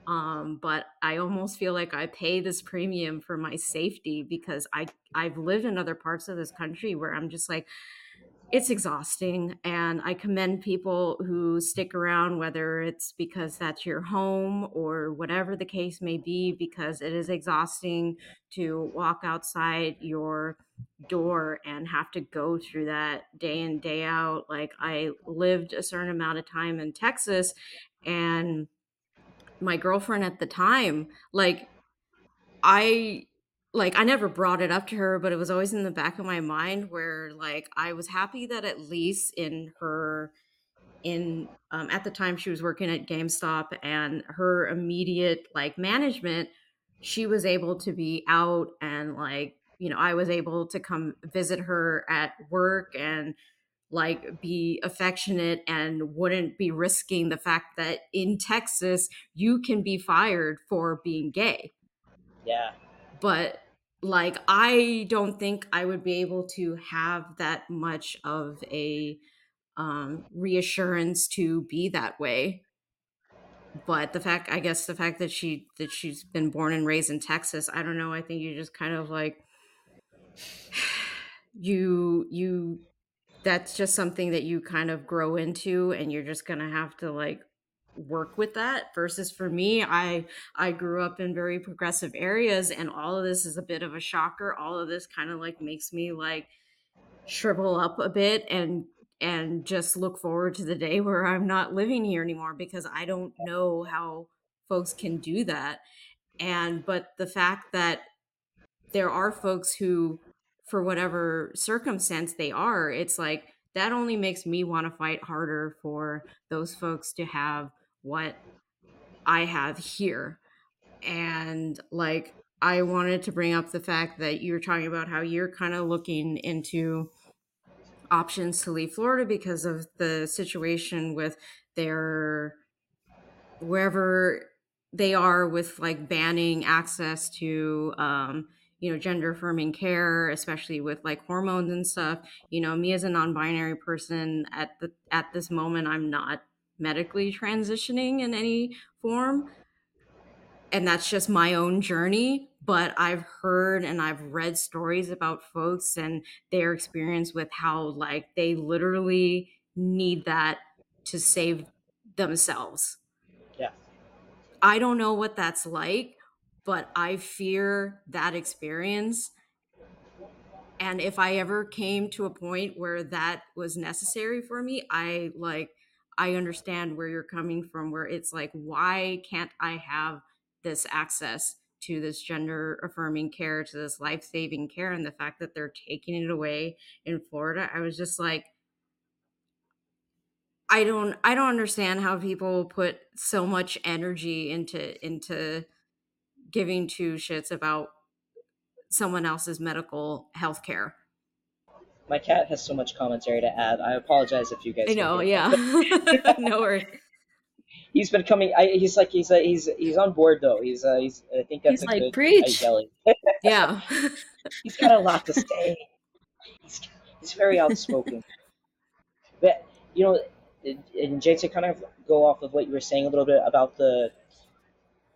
Um, but I almost feel like I pay this premium for my safety because I I've lived in other parts of this country where I'm just like it's exhausting and i commend people who stick around whether it's because that's your home or whatever the case may be because it is exhausting to walk outside your door and have to go through that day in day out. Like i lived a certain amount of time in texas and my girlfriend at the time like i like I never brought it up to her, but it was always in the back of my mind where like I was happy that at least in her in um, at the time she was working at GameStop and her immediate like management, she was able to be out and like you know I was able to come visit her at work and like be affectionate and wouldn't be risking the fact that in Texas you can be fired for being gay. Yeah. But like i don't think i would be able to have that much of a um, reassurance to be that way. But the fact i guess the fact that she that she's been born and raised in texas i don't know i think you just kind of like you you that's just something that you kind of grow into and you're just gonna have to like work with that versus for me i i grew up in very progressive areas and all of this is a bit of a shocker. All of this kind of like makes me like shrivel up a bit and and just look forward to the day where i'm not living here anymore because i don't know how folks can do that. And but the fact that there are folks who for whatever circumstance they are it's like that only makes me want to fight harder for those folks to have what I have here. And like, I wanted to bring up the fact that you were talking about how you're kind of looking into options to leave Florida because of the situation with their wherever they are with like banning access to um, you know gender affirming care especially with like hormones and stuff you know me as a non-binary person at the at this moment i'm not medically transitioning in any form. And that's just my own journey but i've heard and i've read stories about folks and their experience with how like they literally need that to save themselves. Yeah. i don't know what that's like but i fear that experience. And if i ever came to a point where that was necessary for me i like i understand where you're coming from where it's like why can't i have this access to this gender affirming care to this life saving care and the fact that they're taking it away in Florida I was just like I don't I don't understand how people put so much energy into into giving two shits about someone else's medical health care. My cat has so much commentary to add. I apologize if you guys. I know, yeah. no worries. he's been coming. I, he's like he's uh, he's he's on board though. He's uh, he's I think that's He's a like, good "Preach." Yeah. he's got a lot to say. He's, he's very outspoken. but you know, and Jay, to kind of go off of what you were saying a little bit about the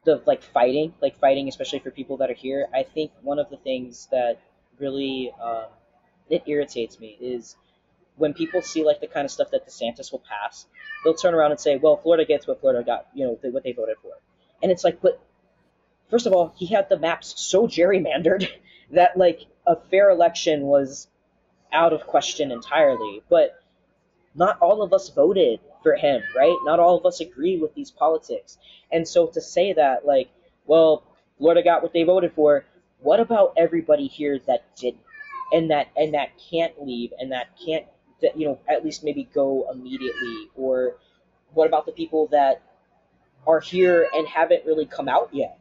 the like fighting, like fighting, especially for people that are here. I think one of the things that really um, it irritates me is when people see like the kind of stuff that DeSantis will pass, they'll turn around and say, "Well, Florida gets what Florida got, you know, what they voted for," and it's like, but first of all, he had the maps so gerrymandered that like a fair election was out of question entirely. But not all of us voted for him, right? Not all of us agree with these politics. And so to say that, like, well, Florida got what they voted for, what about everybody here that didn't? And that and that can't leave and that can't that you know, at least maybe go immediately or what about the people that are here and haven't really come out yet?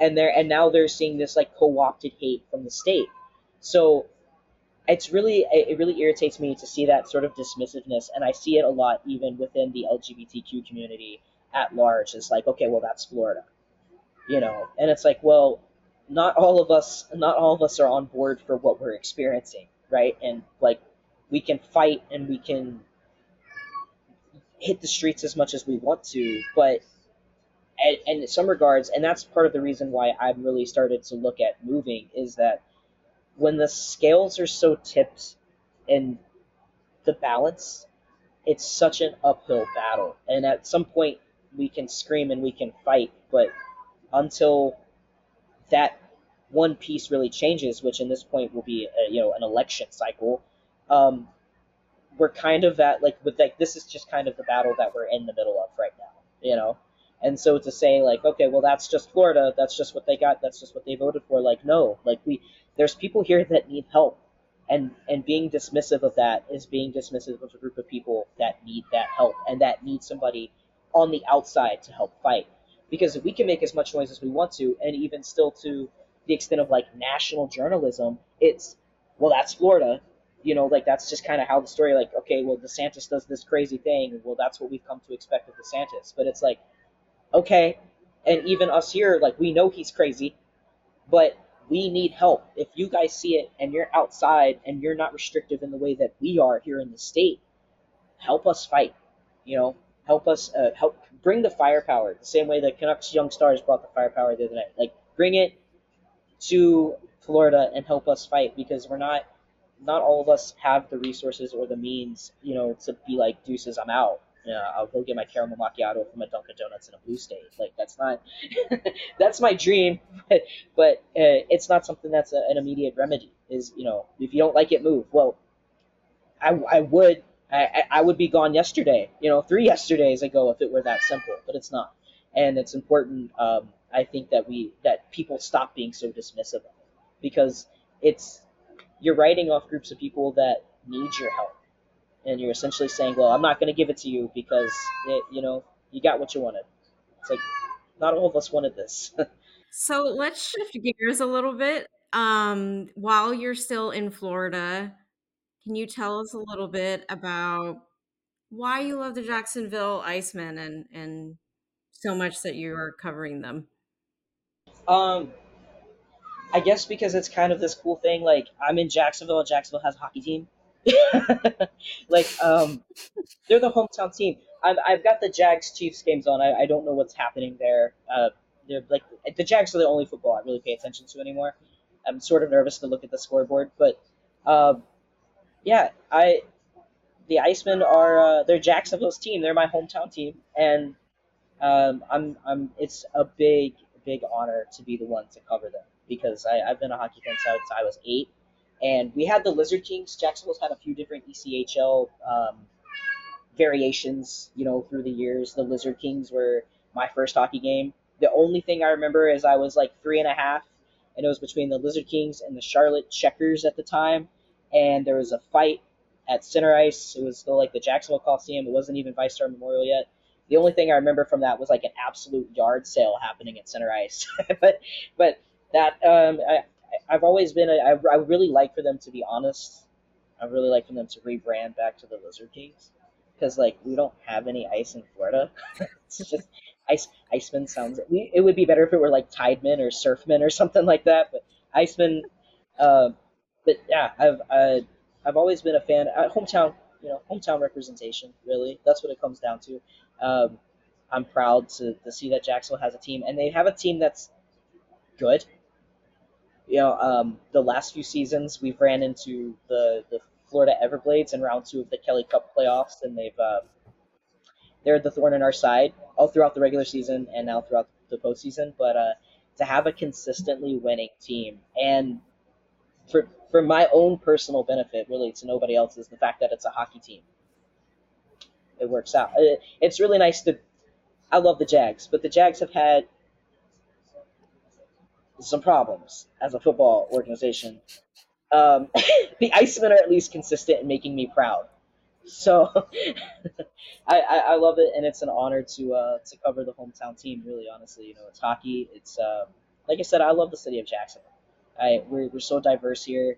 And they're and now they're seeing this like co-opted hate from the state. So it's really it really irritates me to see that sort of dismissiveness and i see it a lot even within the lgbtq community at large it's like okay well that's florida you know and it's like well not all of us not all of us are on board for what we're experiencing right and like we can fight and we can hit the streets as much as we want to but and, and in some regards and that's part of the reason why i've really started to look at moving is that when the scales are so tipped and the balance, it's such an uphill battle. And at some point, we can scream and we can fight, but until that one piece really changes, which in this point will be a, you know an election cycle, um, we're kind of at like with like this is just kind of the battle that we're in the middle of right now, you know. And so to say like, okay, well that's just Florida, that's just what they got, that's just what they voted for. Like no, like we there's people here that need help and and being dismissive of that is being dismissive of a group of people that need that help and that need somebody on the outside to help fight because we can make as much noise as we want to and even still to the extent of like national journalism it's well that's florida you know like that's just kind of how the story like okay well desantis does this crazy thing well that's what we've come to expect of desantis but it's like okay and even us here like we know he's crazy but we need help. If you guys see it and you're outside and you're not restrictive in the way that we are here in the state, help us fight. You know, help us uh, help bring the firepower the same way the Canucks Young Stars brought the firepower the other night. Like bring it to Florida and help us fight because we're not not all of us have the resources or the means, you know, to be like deuces, I'm out I'll go get my caramel macchiato from a Dunkin' Donuts in a blue state. Like that's not that's my dream, but, but uh, it's not something that's a, an immediate remedy. Is you know if you don't like it, move. Well, I, I would I, I would be gone yesterday. You know, three yesterdays ago if it were that simple, but it's not. And it's important. Um, I think that we that people stop being so dismissive because it's you're writing off groups of people that need your help and you're essentially saying, well, I'm not going to give it to you because it, you know you got what you wanted. It's like not all of us wanted this. so let's shift gears a little bit. Um, while you're still in Florida, can you tell us a little bit about why you love the Jacksonville Icemen and and so much that you are covering them? Um, I guess because it's kind of this cool thing. Like I'm in Jacksonville, and Jacksonville has a hockey team. like um, they're the hometown team. I've, I've got the Jags Chiefs games on. I, I don't know what's happening there. Uh, they're like the Jags are the only football I really pay attention to anymore. I'm sort of nervous to look at the scoreboard, but um, yeah, I the Icemen are uh, they're Jacksonville's team. They're my hometown team, and um, I'm I'm it's a big big honor to be the one to cover them because I, I've been a hockey fan since I was eight, and we had the Lizard Kings. Jacksonville's had a few different ECHL um, variations, you know, through the years. The Lizard Kings were my first hockey game. The only thing I remember is I was like three and a half, and it was between the Lizard Kings and the Charlotte Checkers at the time, and there was a fight at center ice. It was still like the Jacksonville Coliseum. It wasn't even VyStar Memorial yet. The only thing I remember from that was like an absolute yard sale happening at center ice. but but that um, I I've always been I, I really like for them to be honest. I really like for them to rebrand back to the Lizard Kings because like we don't have any ice in Florida. it's just ice Iceman sounds. It would be better if it were like Tidemen or Surfmen or something like that. But Iceman, uh, but yeah, I've I, I've always been a fan. Uh, hometown, you know, hometown representation. Really, that's what it comes down to. Um, I'm proud to, to see that Jacksonville has a team, and they have a team that's good. You know, um, the last few seasons we've ran into the the Florida Everblades in round two of the Kelly Cup playoffs, and they've uh, they're the thorn in our side all throughout the regular season and now throughout the postseason. But uh, to have a consistently winning team and for for my own personal benefit, really to nobody else's, the fact that it's a hockey team. It works out. It's really nice to. I love the Jags, but the Jags have had some problems as a football organization. Um, the Icemen are at least consistent in making me proud. So I, I, I, love it, and it's an honor to uh, to cover the hometown team. Really, honestly, you know, it's hockey. It's um, like I said, I love the city of Jacksonville. I we're, we're so diverse here.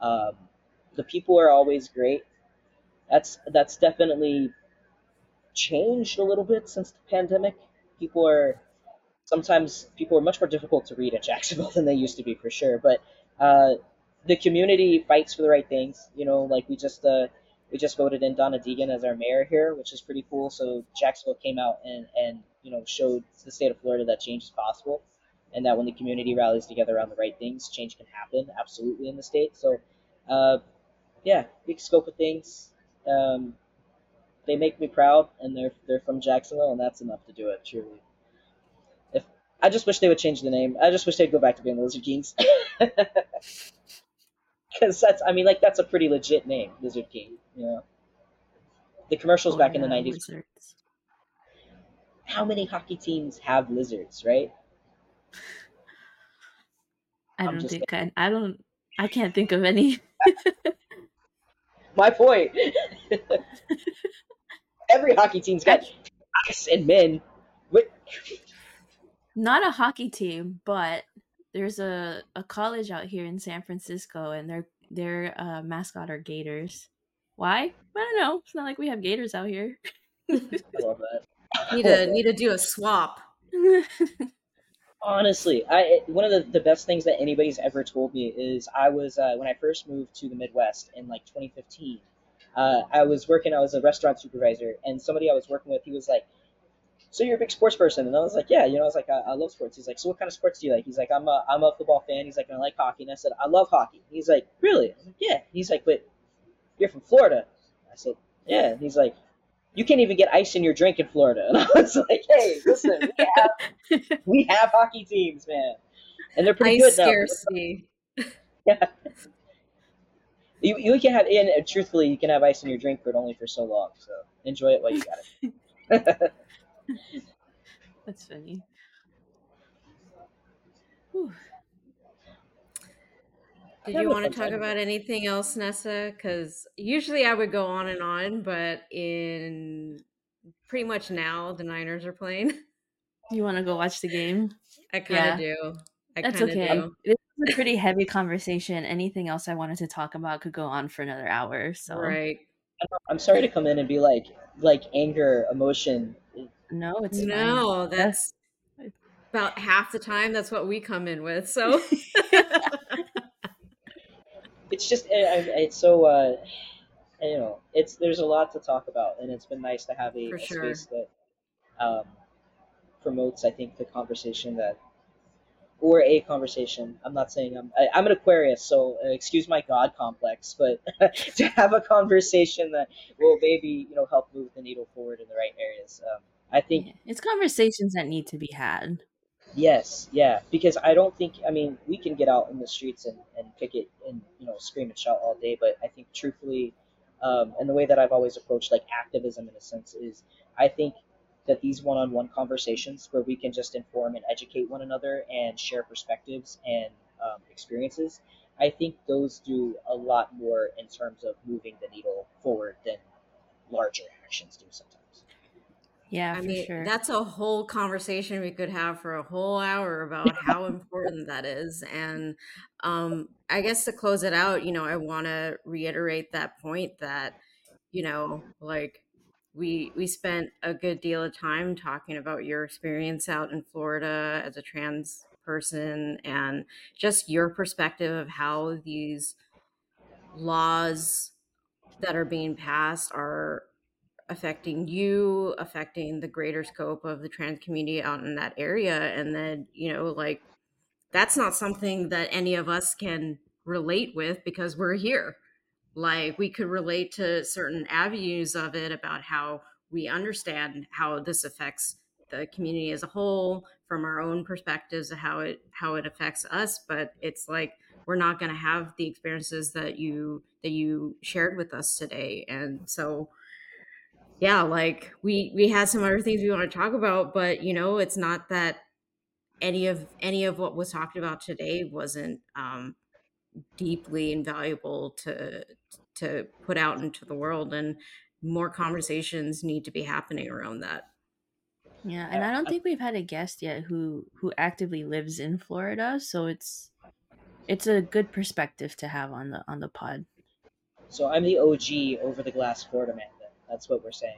Um, the people are always great. That's that's definitely changed a little bit since the pandemic. People are sometimes people are much more difficult to read at Jacksonville than they used to be for sure. But uh, the community fights for the right things. You know, like we just uh, we just voted in Donna Deegan as our mayor here, which is pretty cool. So Jacksonville came out and and you know showed the state of Florida that change is possible and that when the community rallies together around the right things, change can happen absolutely in the state. So, uh, yeah, big scope of things. Um, they make me proud, and they're they're from Jacksonville, and that's enough to do it. Truly. If I just wish they would change the name. I just wish they'd go back to being the Lizard Kings. Because that's, I mean, like that's a pretty legit name, Lizard King. You know, the commercials oh, back yeah, in the '90s. How many hockey teams have lizards, right? I don't think I, I don't I can't think of any. My point. Every hockey team's got ice and men. Not a hockey team, but there's a, a college out here in San Francisco, and their their uh, mascot are gators. Why? I don't know. It's not like we have gators out here. I love that. Need to need to do a swap. Honestly, I one of the, the best things that anybody's ever told me is I was uh, when I first moved to the Midwest in like 2015. Uh, I was working. I was a restaurant supervisor, and somebody I was working with, he was like, "So you're a big sports person?" And I was like, "Yeah, you know." I was like, I, I love sports." He's like, "So what kind of sports do you like?" He's like, "I'm a I'm a football fan." He's like, "I like hockey." And I said, "I love hockey." He's like, "Really?" I like, "Yeah." He's like, "But you're from Florida." I said, "Yeah." And he's like, you can't even get ice in your drink in Florida. And I was like, hey, listen, we have, we have hockey teams, man. And they're pretty ice good scarcity. now. yeah. You, you can have, and truthfully, you can have ice in your drink, but only for so long. So enjoy it while you got it. That's funny. Whew. Did you want to talk about anything else, Nessa? Because usually I would go on and on, but in pretty much now the Niners are playing. You want to go watch the game? I kind Yeah. of do. I That's okay. do. This was a pretty heavy conversation. Anything else I wanted to talk about could go on for another hour. So Right. I'm sorry to come in and be like like anger, emotion. no, it's fine. No, that's about half the time. That's what we come in with. So It's just I, I, it's so uh, you know it's there's a lot to talk about, and it's been nice to have a, a sure. space that um, promotes I think the conversation that or a conversation. I'm not saying I'm I, I'm an Aquarius, so uh, excuse my God complex, but to have a conversation that will maybe you know help move the needle forward in the right areas. Um, I think Yeah, It's conversations that need to be had. Yes, yeah, because I don't think I mean we can get out in the streets and, and picket and you know scream and shout all day, but I think truthfully, um, and the way that I've always approached like activism in a sense is I think that these one-on-one conversations where we can just inform and educate one another and share perspectives and um, experiences, I think those do a lot more in terms of moving the needle forward than larger actions do sometimes. Yeah, I for mean, sure. that's a whole conversation we could have for a whole hour about how important that is. And um, I guess to close it out, you know, I want to reiterate that point that, you know, like we we spent a good deal of time talking about your experience out in Florida as a trans person and just your perspective of how these laws that are being passed are affecting you, affecting the greater scope of the trans community out in that area. And then, you know, like that's not something that any of us can relate with because we're here. Like we could relate to certain avenues of it about how we understand how this affects the community as a whole from our own perspectives of how it how it affects us but it's like we're not going to have the experiences that you that you shared with us today and so yeah like we we had some other things we want to talk about but you know it's not that any of any of what was talked about today wasn't um deeply invaluable to to put out into the world and more conversations need to be happening around that Yeah, and I don't think we've had a guest yet who who actively lives in Florida, so it's it's a good perspective to have on the on the pod. So I'm the OG over the glass Florida man. Then that's what we're saying.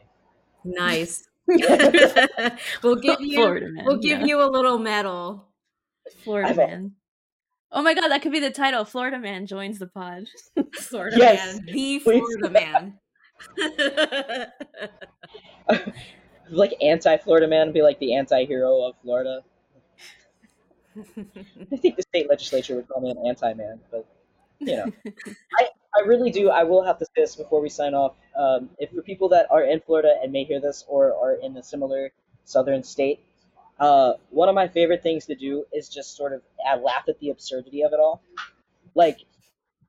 nice we'll give you Florida man. we'll give yeah. you a little medal Florida I've al- man. Oh my god, that could be the title. Florida man joins the pod. florida Yes, man the please. florida man like anti-Florida man be like the anti-hero of Florida. I think the state legislature would call me an anti-man, but you know, I, I really do. I will have to say this before we sign off. Um, if for people that are in Florida and may hear this or are in a similar southern state, uh, one of my favorite things to do is just sort of uh, laugh at the absurdity of it all. Like,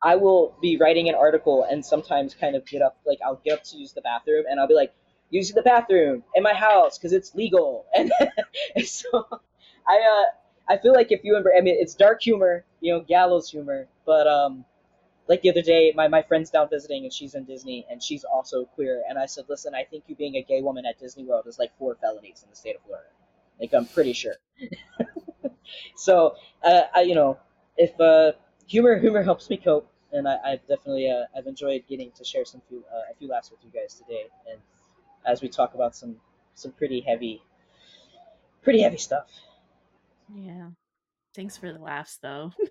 I will be writing an article and sometimes kind of get up, like I'll get up to use the bathroom and I'll be like, using the bathroom in my house because it's legal, and, and so I uh, I feel like if you remember, I mean, it's dark humor, you know, gallows humor, but um, like the other day, my, my friend's down visiting and she's in Disney and she's also queer, and I said, listen, I think you being a gay woman at Disney World is like four felonies in the state of Florida. Like I'm pretty sure. so uh, I, you know, if uh, humor humor helps me cope, and I, I've definitely uh, I've enjoyed getting to share some few uh, a few laughs with you guys today, and as we talk about some some pretty heavy, pretty heavy stuff. Yeah. Thanks for the laughs though.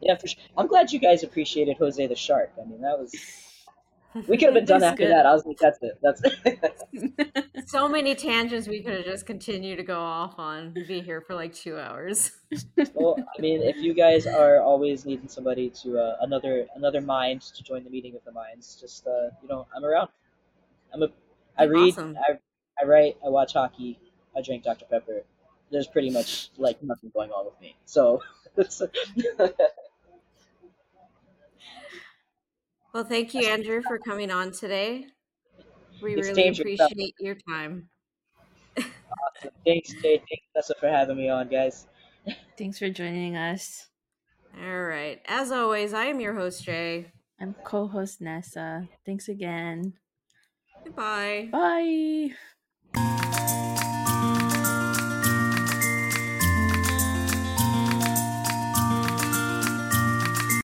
Yeah, for sure. I'm glad you guys appreciated Jose the Shark. I mean, that was we could have been done after good. that. I was like, that's it. That's it. so many tangents we could have just continued to go off on We'd be here for like two hours well, I mean, if you guys are always needing somebody to uh, another another mind to join the meeting of the minds, just uh, you know, I'm around. I'm a I read, Awesome. I, I write, I watch hockey, I drink Dr Pepper. There's pretty much like nothing going on with me. So. well thank you andrew for coming on today we It's really dangerous stuff. appreciate your time awesome. Thanks, Jay. Thanks, Tessa, for having me on, guys. Thanks for joining us. All right. As always, I am your host, Jay. I'm co host Nessa. Thanks again. Goodbye. Bye.